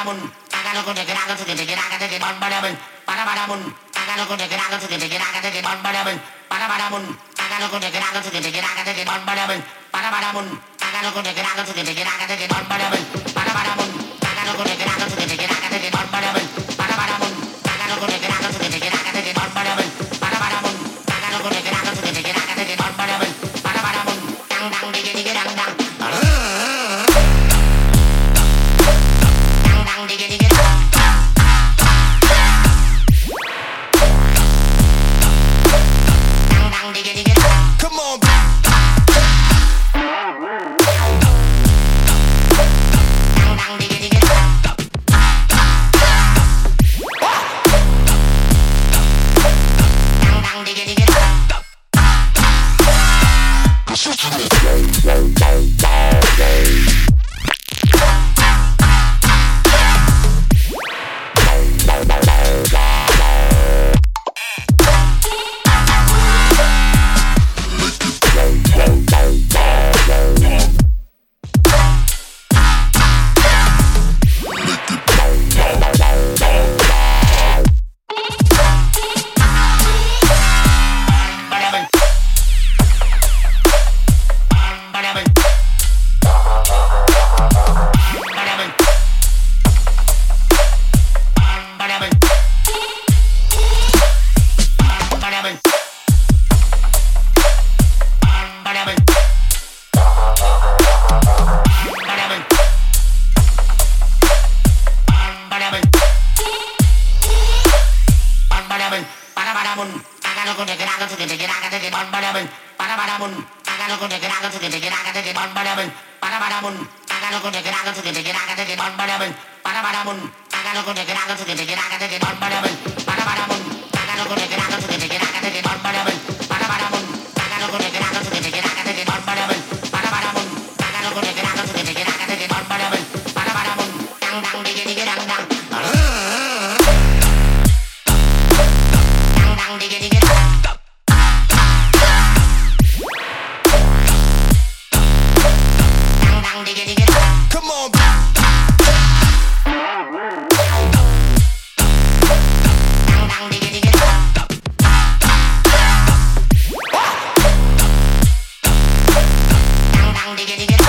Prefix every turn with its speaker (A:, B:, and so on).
A: paramun, tagalo ko deke raga tuke deke raga deke bon paramun, para paramun, tagalo ko deke raga tuke deke raga deke bon paramun, para paramun, tagalo ko deke raga tuke deke raga deke bon paramun, para paramun, tagalo ko deke raga tuke deke raga deke bon paramun, para paramun, tagalo ko deke raga tuke deke raga deke bon paramun.
B: day, slow down, down, day.
A: রাগা থেকে থেকে রাগা থেকে বন বাড়াবেন পাড়া বাড়াবন টাকা লোক থেকে রাগা থেকে থেকে রাগা থেকে বন বাড়াবেন পাড়া বাড়াবন টাকা লোক থেকে রাগা থেকে থেকে রাগা থেকে বন বাড়াবেন পাড়া বাড়াবন টাকা লোক থেকে রাগা থেকে থেকে রাগা থেকে বন বাড়াবেন পাড়া বাড়াবন টাকা লোক থেকে রাগা থেকে থেকে রাগা থেকে বন বাড়াবেন পাড়া বাড়াবন টাকা লোক থেকে রাগা থেকে থেকে রাগা থেকে বন বাড়াবেন পাড়া বাড়াবন টাকা লোক থেকে রাগা থেকে থেকে রাগা থেকে বন বাড়াবেন Get it, get
B: it.